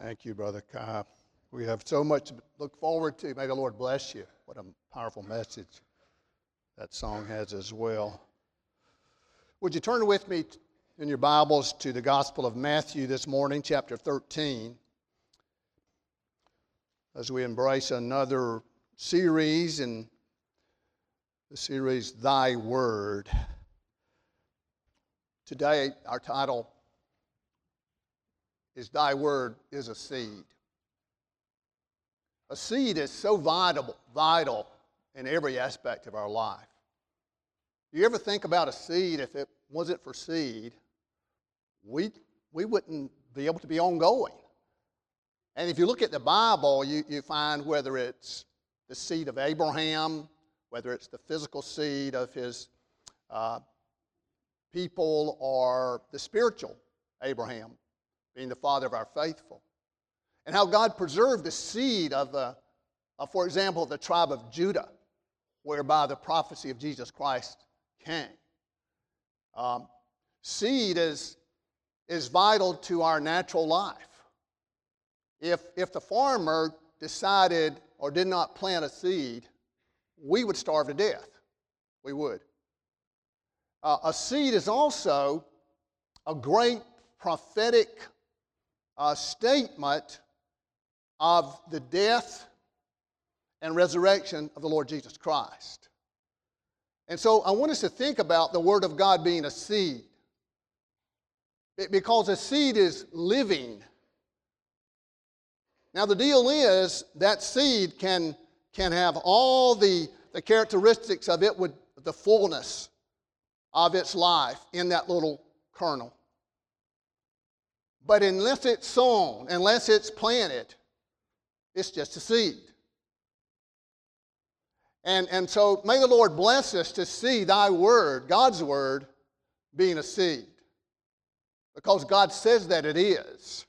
Thank you, Brother Kai. We have so much to look forward to. May the Lord bless you. What a powerful message that song has as well. Would you turn with me in your Bibles to the Gospel of Matthew this morning, chapter 13, as we embrace another series in the series Thy Word. Today, our title is Thy Word is a Seed. A seed is so vital, vital in every aspect of our life. You ever think about a seed, if it wasn't for seed, we, we wouldn't be able to be ongoing. And if you look at the Bible, you, you find whether it's the seed of Abraham, whether it's the physical seed of his uh, people, or the spiritual Abraham, being the father of our faithful. And how God preserved the seed of, the, for example, the tribe of Judah, whereby the prophecy of Jesus Christ came. Um, seed is, is vital to our natural life. If, if the farmer decided or did not plant a seed, we would starve to death. We would. Uh, a seed is also a great prophetic uh, statement of the death and resurrection of the Lord Jesus Christ. And so I want us to think about the Word of God being a seed. Because a seed is living. Now, the deal is that seed can, can have all the, the characteristics of it with the fullness of its life in that little kernel. But unless it's sown, unless it's planted, it's just a seed. And, and so may the Lord bless us to see thy word, God's word, being a seed. Because God says that it is.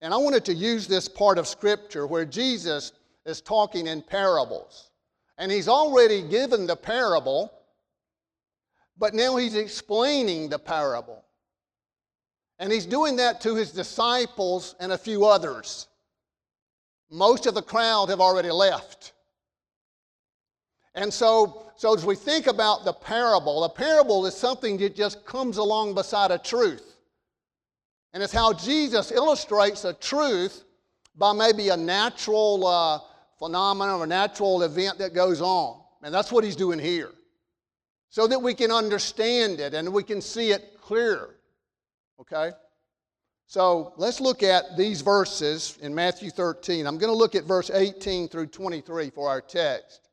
And I wanted to use this part of Scripture where Jesus is talking in parables. And he's already given the parable, but now he's explaining the parable. And he's doing that to his disciples and a few others. Most of the crowd have already left. And so, so as we think about the parable, a parable is something that just comes along beside a truth. And it's how Jesus illustrates a truth by maybe a natural uh, phenomenon or a natural event that goes on. And that's what he's doing here. So that we can understand it and we can see it clearer. Okay? So let's look at these verses in Matthew 13. I'm going to look at verse 18 through 23 for our text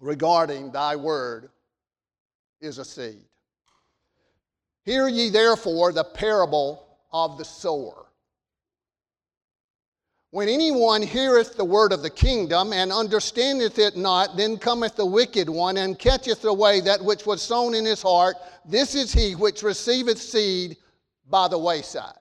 regarding thy word is a seed. Hear ye therefore the parable of the sower. When anyone heareth the word of the kingdom and understandeth it not, then cometh the wicked one and catcheth away that which was sown in his heart. This is he which receiveth seed by the wayside.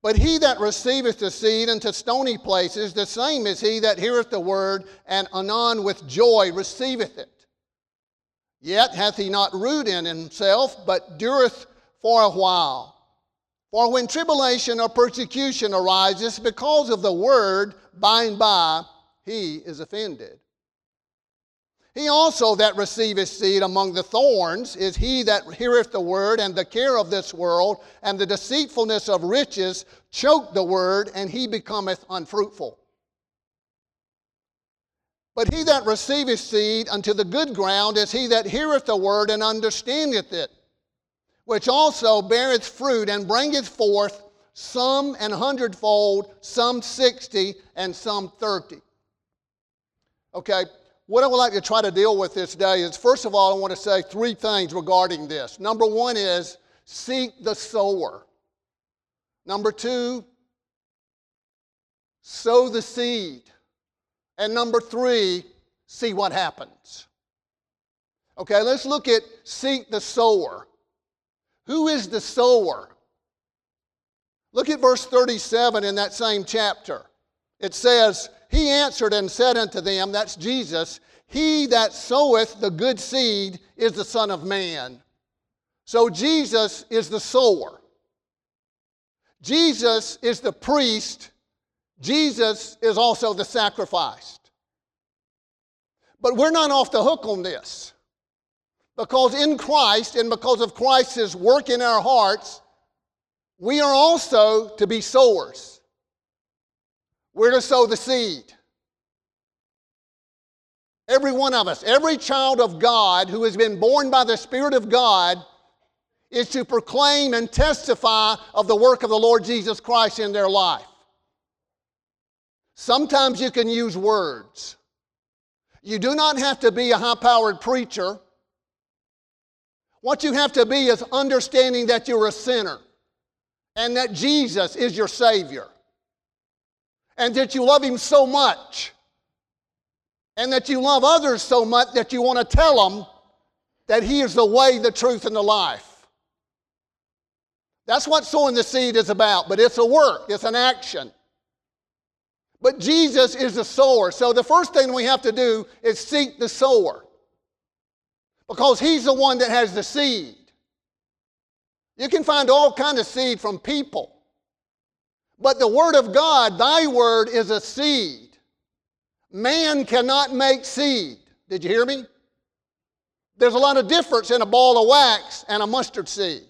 But he that receiveth the seed into stony places, the same is he that heareth the word, and anon with joy receiveth it. Yet hath he not root in himself, but dureth for a while. For when tribulation or persecution arises because of the word, by and by he is offended. He also that receiveth seed among the thorns is he that heareth the word, and the care of this world and the deceitfulness of riches choke the word, and he becometh unfruitful. But he that receiveth seed unto the good ground is he that heareth the word and understandeth it which also beareth fruit and bringeth forth some an hundredfold, some sixty, and some thirty. Okay, what I would like to try to deal with this day is first of all, I want to say three things regarding this. Number one is seek the sower. Number two, sow the seed. And number three, see what happens. Okay, let's look at seek the sower. Who is the sower? Look at verse 37 in that same chapter. It says, He answered and said unto them, that's Jesus, He that soweth the good seed is the Son of Man. So Jesus is the sower. Jesus is the priest, Jesus is also the sacrificed. But we're not off the hook on this. Because in Christ and because of Christ's work in our hearts, we are also to be sowers. We're to sow the seed. Every one of us, every child of God who has been born by the Spirit of God, is to proclaim and testify of the work of the Lord Jesus Christ in their life. Sometimes you can use words. You do not have to be a high powered preacher. What you have to be is understanding that you're a sinner and that Jesus is your Savior and that you love Him so much and that you love others so much that you want to tell them that He is the way, the truth, and the life. That's what sowing the seed is about, but it's a work, it's an action. But Jesus is the sower. So the first thing we have to do is seek the sower because he's the one that has the seed. You can find all kind of seed from people. But the word of God, thy word is a seed. Man cannot make seed. Did you hear me? There's a lot of difference in a ball of wax and a mustard seed.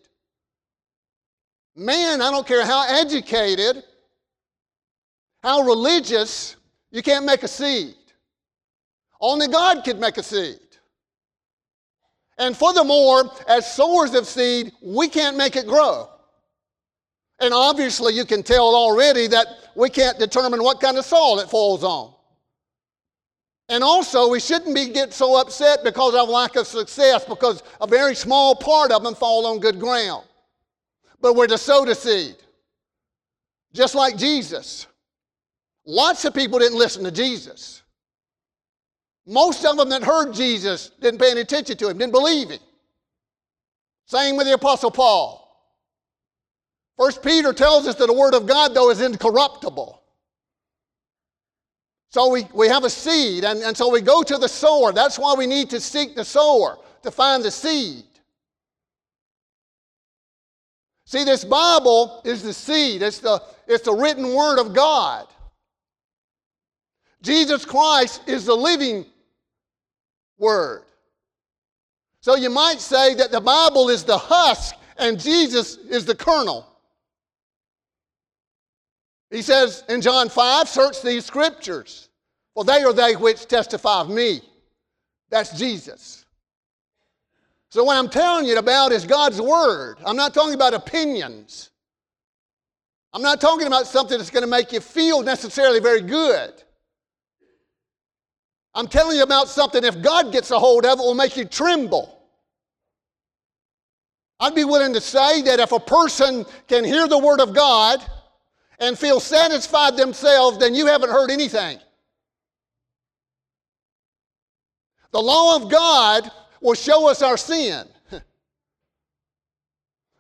Man, I don't care how educated, how religious, you can't make a seed. Only God can make a seed. And furthermore, as sowers of seed, we can't make it grow. And obviously, you can tell already that we can't determine what kind of soil it falls on. And also, we shouldn't be get so upset because of lack of success, because a very small part of them fall on good ground but we're to sow the seed. Just like Jesus. Lots of people didn't listen to Jesus. Most of them that heard Jesus didn't pay any attention to him, didn't believe him. Same with the Apostle Paul. First Peter tells us that the Word of God, though, is incorruptible. So we, we have a seed, and, and so we go to the sower. That's why we need to seek the sower, to find the seed. See, this Bible is the seed, it's the, it's the written word of God. Jesus Christ is the living word. So you might say that the Bible is the husk and Jesus is the kernel. He says in John 5 Search these scriptures, for they are they which testify of me. That's Jesus. So, what I'm telling you about is God's Word. I'm not talking about opinions. I'm not talking about something that's going to make you feel necessarily very good. I'm telling you about something, if God gets a hold of it, will make you tremble. I'd be willing to say that if a person can hear the Word of God and feel satisfied themselves, then you haven't heard anything. The law of God will show us our sin.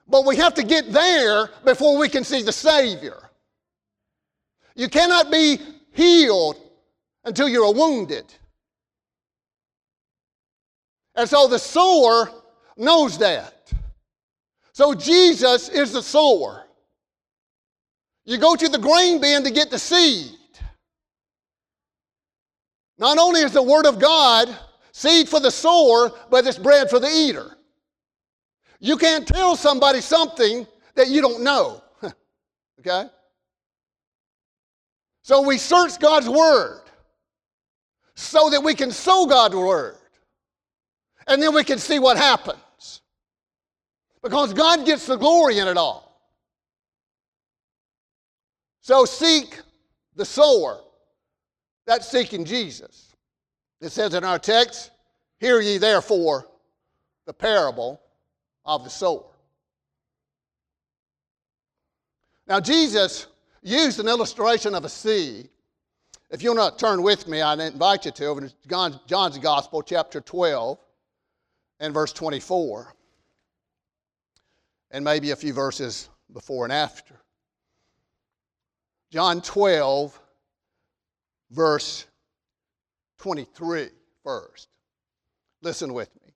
but we have to get there before we can see the Savior. You cannot be healed until you're wounded. And so the sower knows that. So Jesus is the sower. You go to the grain bin to get the seed. Not only is the Word of God seed for the sower, but it's bread for the eater. You can't tell somebody something that you don't know. okay? So we search God's Word so that we can sow God's Word. And then we can see what happens. Because God gets the glory in it all. So seek the sower. That's seeking Jesus. It says in our text, Hear ye therefore the parable of the sower. Now, Jesus used an illustration of a seed. If you'll not turn with me, I invite you to over to John's Gospel, chapter 12, and verse 24, and maybe a few verses before and after. John 12, verse 23 first. Listen with me.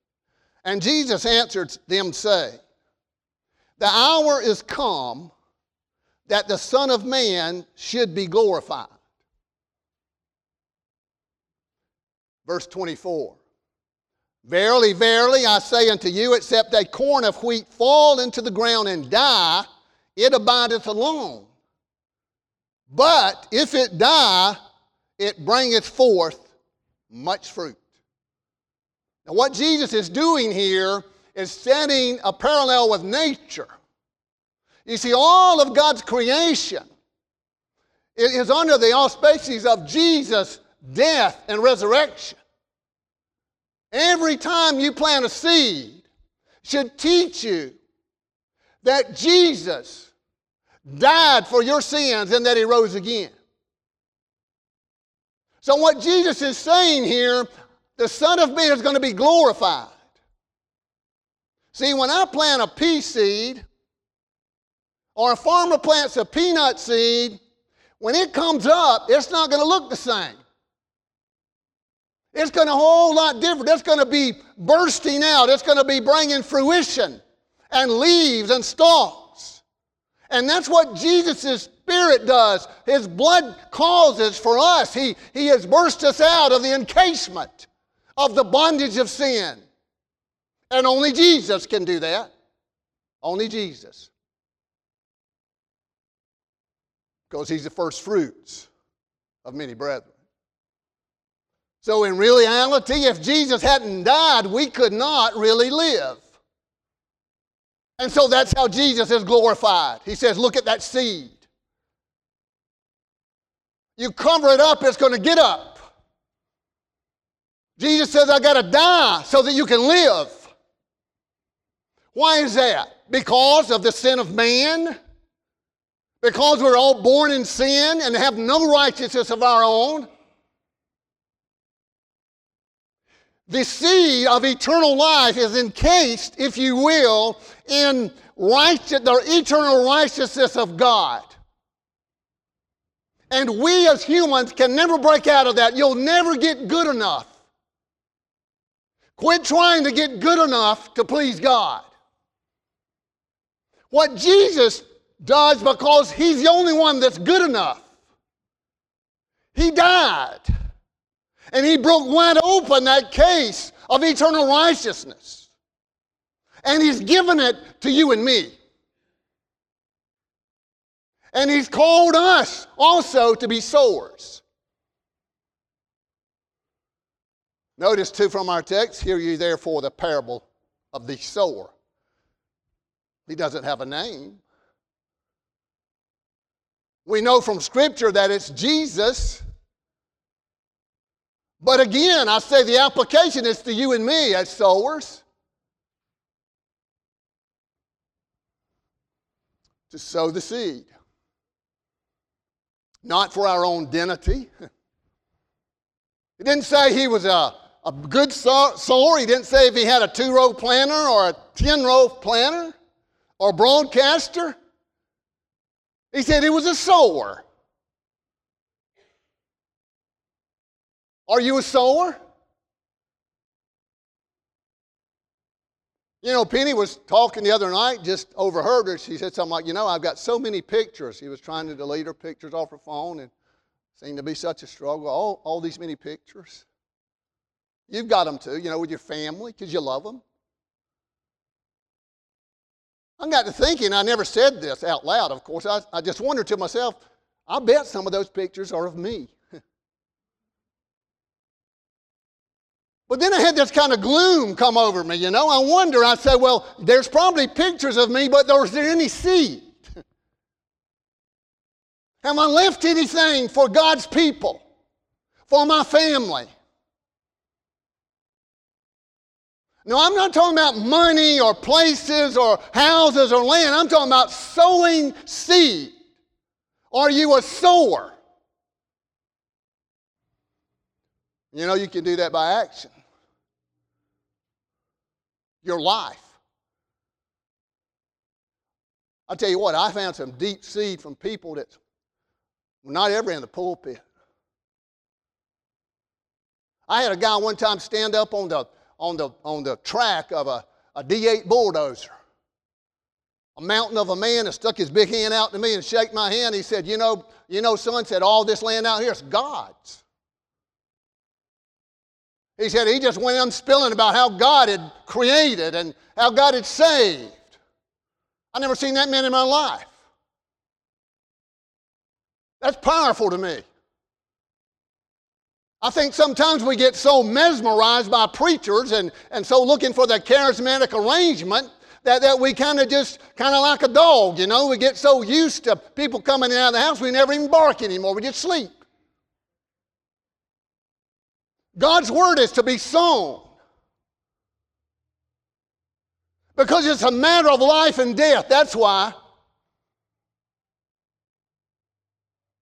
And Jesus answered them, saying, The hour is come that the Son of Man should be glorified. Verse 24 Verily, verily, I say unto you, except a corn of wheat fall into the ground and die, it abideth alone. But if it die, it bringeth forth much fruit. Now, what Jesus is doing here is setting a parallel with nature. You see, all of God's creation is under the auspices of Jesus' death and resurrection. Every time you plant a seed should teach you that Jesus died for your sins and that he rose again. So, what Jesus is saying here, the Son of Man is going to be glorified. See, when I plant a pea seed, or a farmer plants a peanut seed, when it comes up, it's not going to look the same. It's going to a whole lot different. It's going to be bursting out. It's going to be bringing fruition and leaves and stalks. And that's what Jesus' Spirit does. His blood causes for us. He, he has burst us out of the encasement of the bondage of sin. And only Jesus can do that. Only Jesus. Because he's the first fruits of many brethren. So, in reality, if Jesus hadn't died, we could not really live. And so that's how Jesus is glorified. He says, Look at that seed. You cover it up, it's going to get up. Jesus says, I got to die so that you can live. Why is that? Because of the sin of man? Because we're all born in sin and have no righteousness of our own? The seed of eternal life is encased, if you will, in righteous, the eternal righteousness of God. And we as humans can never break out of that. You'll never get good enough. Quit trying to get good enough to please God. What Jesus does, because He's the only one that's good enough, He died. And he broke wide open that case of eternal righteousness. And he's given it to you and me. And he's called us also to be sowers. Notice too from our text, hear ye therefore the parable of the sower. He doesn't have a name. We know from Scripture that it's Jesus but again, I say the application is to you and me as sowers. To sow the seed. Not for our own identity. He didn't say he was a, a good sower. He didn't say if he had a two row planter or a 10 row planter or broadcaster. He said he was a sower. Are you a sower? You know, Penny was talking the other night, just overheard her. She said something like, You know, I've got so many pictures. She was trying to delete her pictures off her phone and seemed to be such a struggle. All, all these many pictures. You've got them too, you know, with your family because you love them. I got to thinking, I never said this out loud, of course. I, I just wondered to myself, I bet some of those pictures are of me. But then I had this kind of gloom come over me, you know. I wonder, I said, well, there's probably pictures of me, but was there any seed? Have I left anything for God's people, for my family? No, I'm not talking about money or places or houses or land. I'm talking about sowing seed. Are you a sower? You know, you can do that by action your life. I'll tell you what, I found some deep seed from people that were not ever in the pulpit. I had a guy one time stand up on the, on the, on the track of a, a D8 bulldozer a mountain of a man and stuck his big hand out to me and shake my hand. He said, You know, you know, son, said, all this land out here is God's. He said he just went on spilling about how God had created and how God had saved. I never seen that man in my life. That's powerful to me. I think sometimes we get so mesmerized by preachers and, and so looking for the charismatic arrangement that, that we kind of just, kind of like a dog, you know, we get so used to people coming in out of the house, we never even bark anymore, we just sleep. God's word is to be sown. Because it's a matter of life and death. That's why.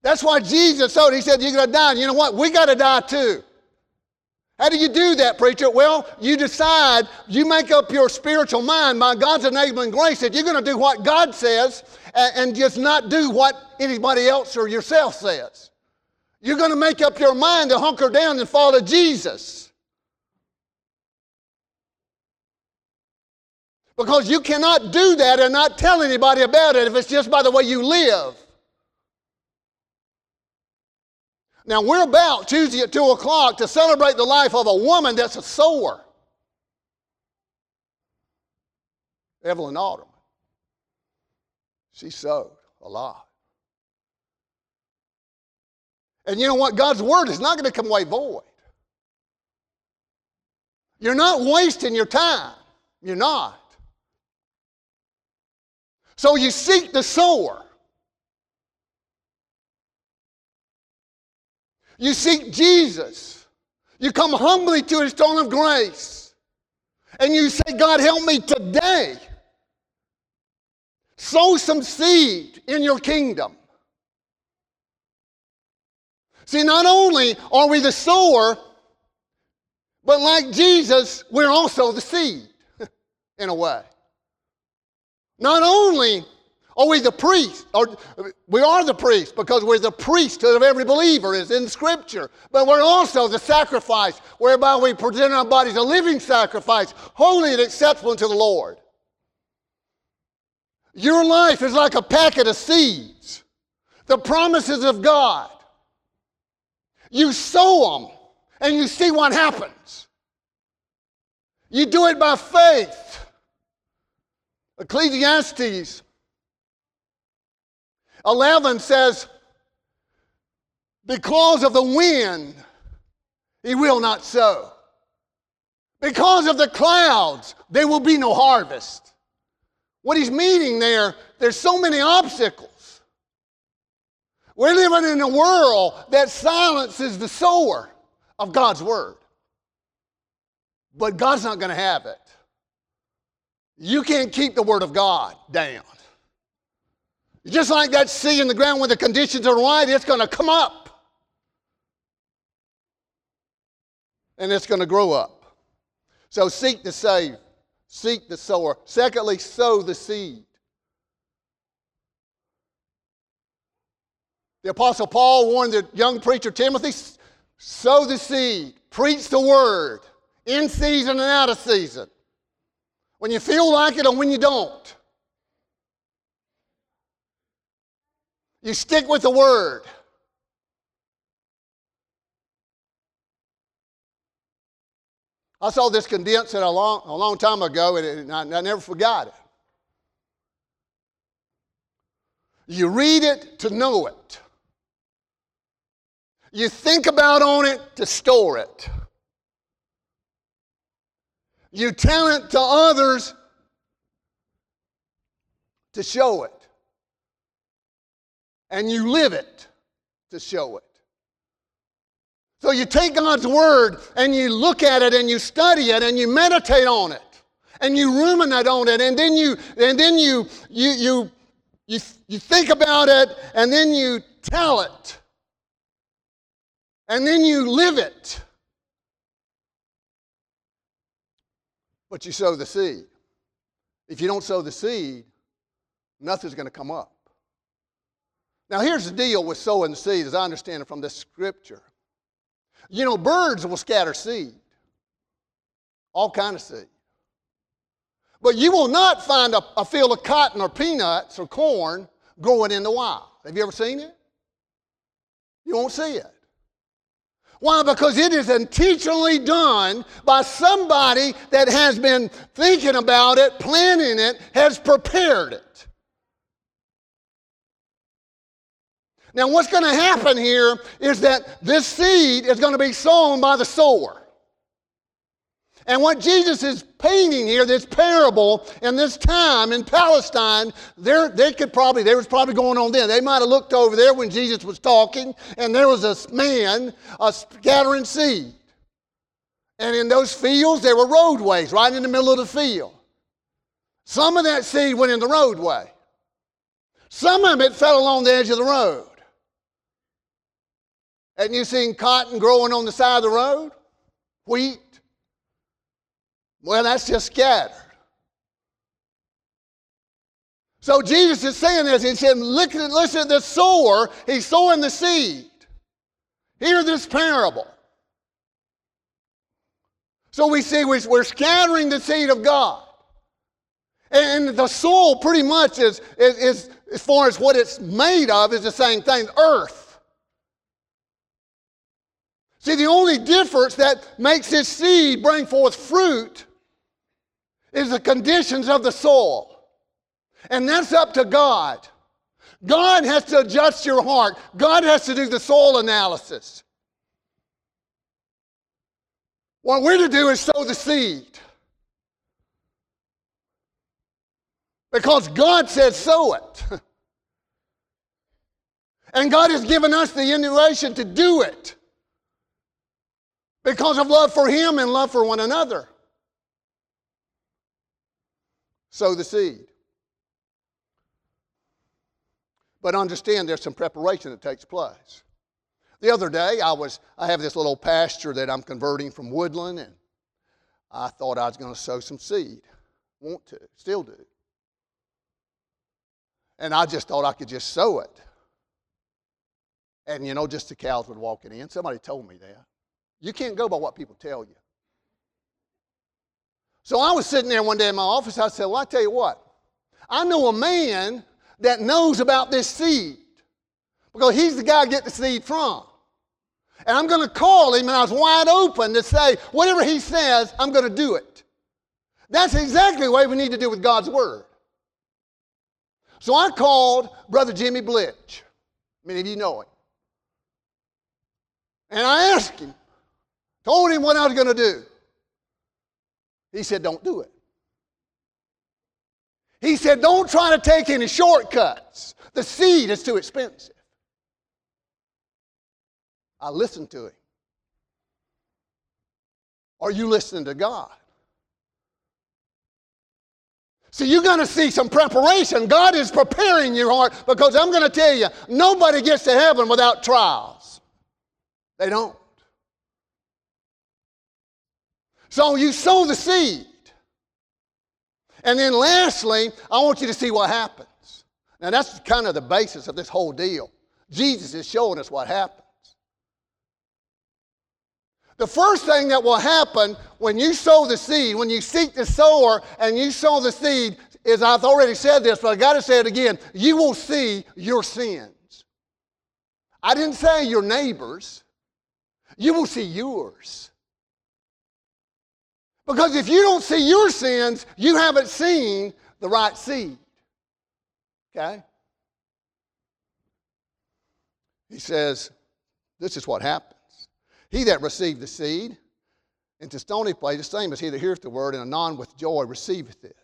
That's why Jesus told, He said, You're going to die. You know what? We got to die too. How do you do that, preacher? Well, you decide, you make up your spiritual mind by God's enabling grace that you're going to do what God says and just not do what anybody else or yourself says. You're going to make up your mind to hunker down and follow Jesus. Because you cannot do that and not tell anybody about it if it's just by the way you live. Now, we're about Tuesday at 2 o'clock to celebrate the life of a woman that's a sower. Evelyn Alderman. She sowed a lot. And you know what? God's word is not going to come away void. You're not wasting your time. You're not. So you seek the sower. You seek Jesus. You come humbly to his throne of grace. And you say, God, help me today. Sow some seed in your kingdom. See, not only are we the sower, but like Jesus, we're also the seed in a way. Not only are we the priest? Or we are the priest because we're the priesthood of every believer, is in Scripture. But we're also the sacrifice whereby we present our bodies a living sacrifice, holy and acceptable unto the Lord. Your life is like a packet of seeds, the promises of God. You sow them and you see what happens. You do it by faith. Ecclesiastes 11 says, Because of the wind, he will not sow. Because of the clouds, there will be no harvest. What he's meaning there, there's so many obstacles. We're living in a world that silences the sower of God's word. But God's not going to have it. You can't keep the word of God down. Just like that seed in the ground when the conditions are right, it's going to come up. And it's going to grow up. So seek the save, seek the sower. Secondly, sow the seed. The Apostle Paul warned the young preacher Timothy sow the seed, preach the word, in season and out of season. When you feel like it and when you don't. You stick with the word. I saw this condensed a long, a long time ago, and I, I never forgot it. You read it to know it. You think about on it to store it. You tell it to others to show it and you live it to show it. So you take God's word and you look at it and you study it and you meditate on it and you ruminate on it and then you and then you you you you, you think about it and then you tell it and then you live it. But you sow the seed. If you don't sow the seed, nothing's going to come up. Now, here's the deal with sowing seed, as I understand it from this scripture. You know, birds will scatter seed, all kind of seed. But you will not find a, a field of cotton or peanuts or corn growing in the wild. Have you ever seen it? You won't see it. Why? Because it is intentionally done by somebody that has been thinking about it, planning it, has prepared it. Now, what's going to happen here is that this seed is going to be sown by the sower. And what Jesus is painting here, this parable, in this time in Palestine, they could probably, there was probably going on then. They might have looked over there when Jesus was talking, and there was a man scattering seed. And in those fields, there were roadways right in the middle of the field. Some of that seed went in the roadway. Some of it fell along the edge of the road. Hadn't you seen cotton growing on the side of the road? Wheat, well, that's just scattered. So Jesus is saying this. He said, listen, listen to the sower. He's sowing the seed. Hear this parable. So we see we're scattering the seed of God. And the soil pretty much is, is, is, as far as what it's made of, is the same thing earth. See, the only difference that makes this seed bring forth fruit is the conditions of the soul. And that's up to God. God has to adjust your heart. God has to do the soul analysis. What we're to do is sow the seed. Because God said sow it. and God has given us the inspiration to do it because of love for Him and love for one another sow the seed. But understand there's some preparation that takes place. The other day, I was I have this little pasture that I'm converting from woodland, and I thought I was going to sow some seed. Want to, still do. And I just thought I could just sow it. And you know, just the cows would walk it in. Somebody told me that. You can't go by what people tell you. So I was sitting there one day in my office. I said, Well, I tell you what, I know a man that knows about this seed because he's the guy I get the seed from. And I'm going to call him, and I was wide open to say, whatever he says, I'm going to do it. That's exactly way we need to do with God's Word. So I called Brother Jimmy Blitch. Many of you know him. And I asked him, told him what I was going to do. He said, Don't do it. He said, Don't try to take any shortcuts. The seed is too expensive. I listened to him. Are you listening to God? See, you're going to see some preparation. God is preparing your heart because I'm going to tell you, nobody gets to heaven without trials. They don't. So you sow the seed. And then lastly, I want you to see what happens. Now that's kind of the basis of this whole deal. Jesus is showing us what happens. The first thing that will happen when you sow the seed, when you seek the sower and you sow the seed, is I've already said this, but I got to say it again. You will see your sins. I didn't say your neighbors, you will see yours. Because if you don't see your sins, you haven't seen the right seed. Okay? He says, This is what happens. He that received the seed into stony place, the same as he that heareth the word, and anon with joy receiveth it.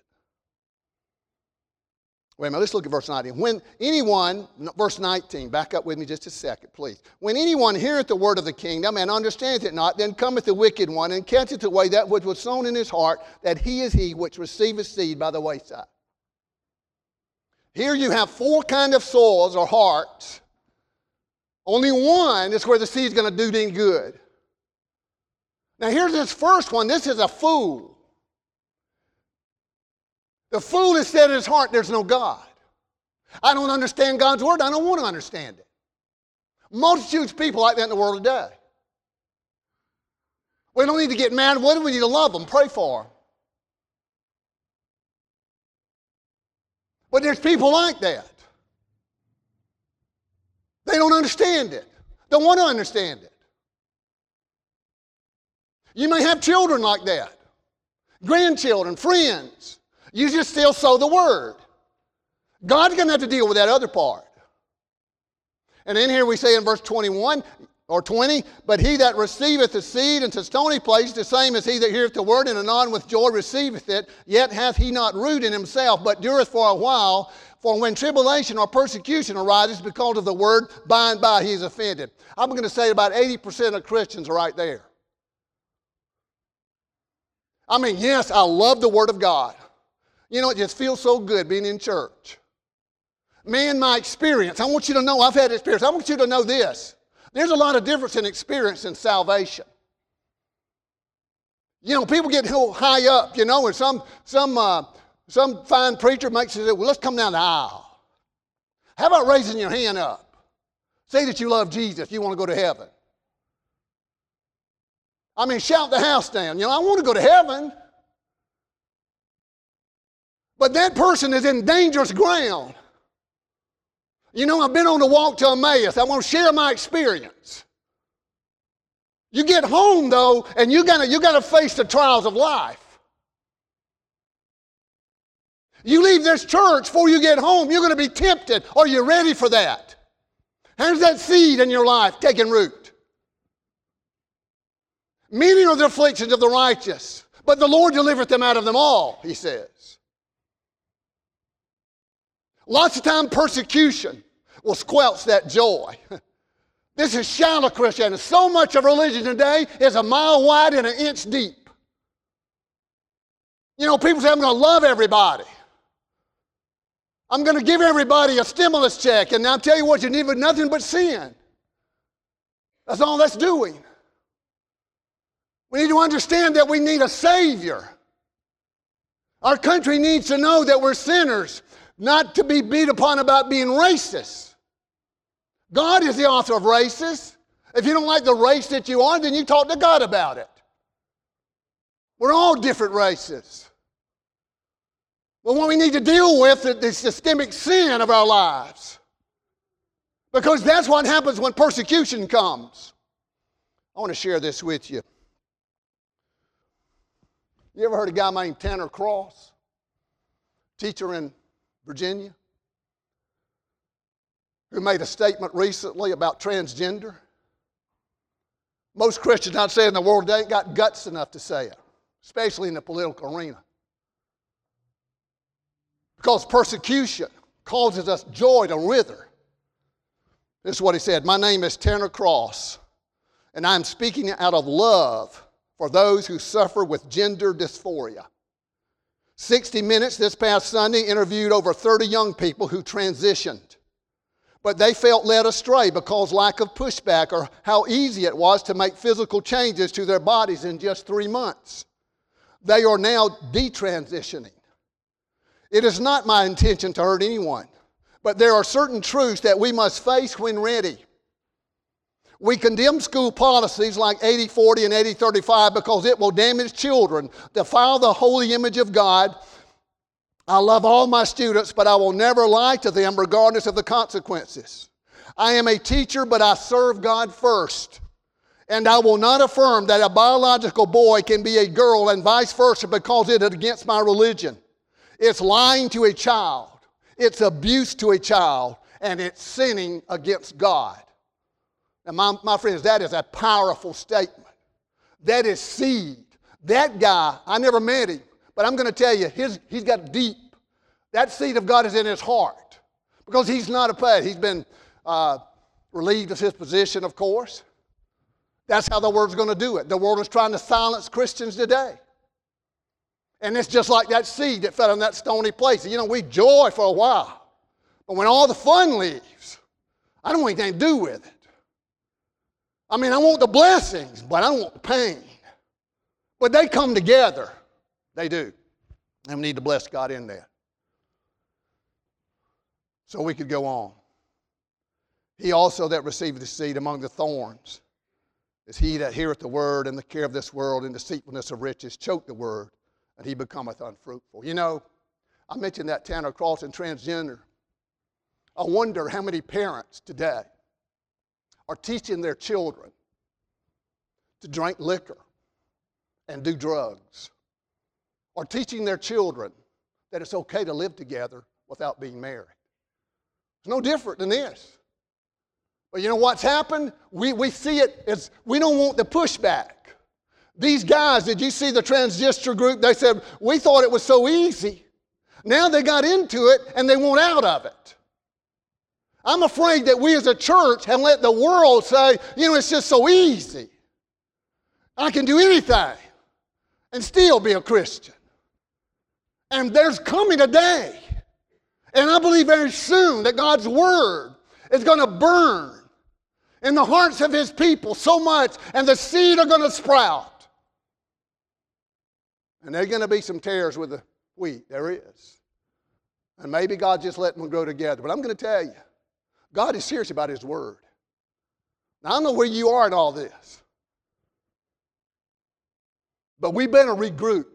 Wait a minute, let's look at verse 19. When anyone, verse 19, back up with me just a second, please. When anyone heareth the word of the kingdom and understandeth it not, then cometh the wicked one and catcheth away that which was sown in his heart, that he is he which receiveth seed by the wayside. Here you have four kind of soils or hearts. Only one is where the seed is going to do any good. Now here's this first one. This is a fool. The fool has said in his heart, There's no God. I don't understand God's word. I don't want to understand it. Multitudes of people like that in the world today. We don't need to get mad with them. We need to love them, pray for them. But there's people like that. They don't understand it, don't want to understand it. You may have children like that, grandchildren, friends. You just still sow the word. God's going to have to deal with that other part. And in here we say in verse 21 or 20, but he that receiveth the seed into stony place, the same as he that heareth the word and anon with joy receiveth it, yet hath he not root in himself, but dureth for a while. For when tribulation or persecution arises because of the word, by and by he is offended. I'm going to say about 80% of Christians are right there. I mean, yes, I love the Word of God. You know, it just feels so good being in church. Man, my experience, I want you to know I've had experience. I want you to know this. There's a lot of difference in experience and salvation. You know, people get high up, you know, and some, some, uh, some fine preacher makes it, well, let's come down the aisle. How about raising your hand up? Say that you love Jesus, you want to go to heaven. I mean, shout the house down. You know, I want to go to heaven. But that person is in dangerous ground. You know, I've been on the walk to Emmaus. I want to share my experience. You get home though, and you gotta you gotta face the trials of life. You leave this church before you get home, you're gonna be tempted. Are you ready for that? How's that seed in your life taking root? Many are the afflictions of the righteous, but the Lord delivereth them out of them all, he says. Lots of time persecution will squelch that joy. This is shallow Christianity. So much of religion today is a mile wide and an inch deep. You know, people say, I'm going to love everybody. I'm going to give everybody a stimulus check. And I'll tell you what, you need with nothing but sin. That's all that's doing. We need to understand that we need a Savior. Our country needs to know that we're sinners not to be beat upon about being racist. God is the author of races. If you don't like the race that you are, then you talk to God about it. We're all different races. But what we need to deal with is the systemic sin of our lives. Because that's what happens when persecution comes. I want to share this with you. You ever heard a guy named Tanner Cross? Teacher in Virginia, who made a statement recently about transgender. Most Christians, I'd say, in the world, they ain't got guts enough to say it, especially in the political arena. Because persecution causes us joy to wither. This is what he said My name is Tanner Cross, and I'm speaking out of love for those who suffer with gender dysphoria. 60 Minutes this past Sunday interviewed over 30 young people who transitioned. But they felt led astray because lack of pushback or how easy it was to make physical changes to their bodies in just three months. They are now detransitioning. It is not my intention to hurt anyone, but there are certain truths that we must face when ready. We condemn school policies like 80 40 and 80 35 because it will damage children, defile the holy image of God. I love all my students, but I will never lie to them regardless of the consequences. I am a teacher, but I serve God first. And I will not affirm that a biological boy can be a girl and vice versa because it is against my religion. It's lying to a child, it's abuse to a child, and it's sinning against God. And my, my friends, that is a powerful statement. That is seed. That guy, I never met him, but I'm going to tell you, his, he's got deep. That seed of God is in his heart because he's not a pet. He's been uh, relieved of his position, of course. That's how the world's going to do it. The world is trying to silence Christians today. And it's just like that seed that fell in that stony place. You know, we joy for a while. But when all the fun leaves, I don't want anything to do with it. I mean, I want the blessings, but I don't want the pain. But they come together. They do. And we need to bless God in that. So we could go on. He also that received the seed among the thorns is he that heareth the word and the care of this world and deceitfulness of riches choke the word, and he becometh unfruitful. You know, I mentioned that Tanner Cross and transgender. I wonder how many parents today are teaching their children to drink liquor and do drugs, or teaching their children that it's okay to live together without being married. It's no different than this. But you know what's happened? We, we see it as we don't want the pushback. These guys, did you see the transistor group? They said, We thought it was so easy. Now they got into it and they want out of it. I'm afraid that we as a church have let the world say, you know, it's just so easy. I can do anything and still be a Christian. And there's coming a day, and I believe very soon that God's Word is going to burn in the hearts of His people so much, and the seed are going to sprout. And there's going to be some tares with the wheat. There is. And maybe God just let them grow together. But I'm going to tell you, God is serious about His Word. Now, I don't know where you are in all this. But we better regroup.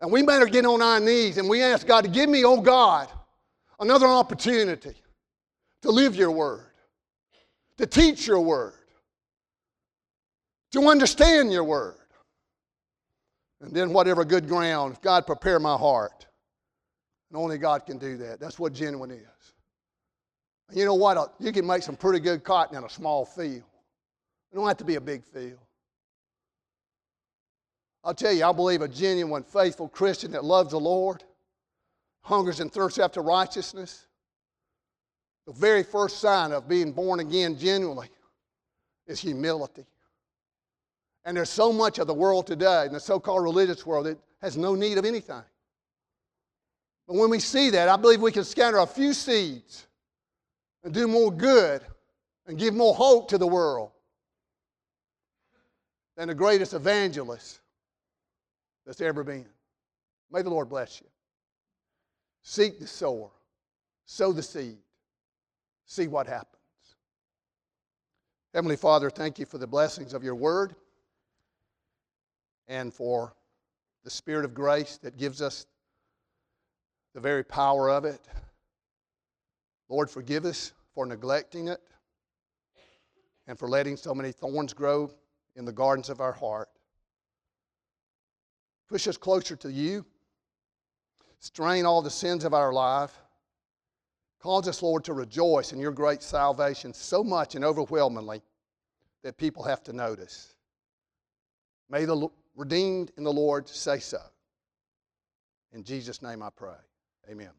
And we better get on our knees and we ask God to give me, oh God, another opportunity to live your word, to teach your word, to understand your word. And then, whatever good ground, God prepare my heart. And only God can do that. That's what genuine is. And you know what? Uh, you can make some pretty good cotton in a small field. It don't have to be a big field. I'll tell you, I believe a genuine, faithful Christian that loves the Lord, hungers and thirsts after righteousness, the very first sign of being born again genuinely is humility. And there's so much of the world today, in the so called religious world, that has no need of anything. But when we see that, I believe we can scatter a few seeds and do more good and give more hope to the world than the greatest evangelist that's ever been. May the Lord bless you. Seek the sower, sow the seed, see what happens. Heavenly Father, thank you for the blessings of your word and for the Spirit of grace that gives us the very power of it. Lord, forgive us for neglecting it and for letting so many thorns grow in the gardens of our heart. Push us closer to you. Strain all the sins of our life. Cause us, Lord, to rejoice in your great salvation so much and overwhelmingly that people have to notice. May the redeemed in the Lord say so. In Jesus' name I pray. Amen.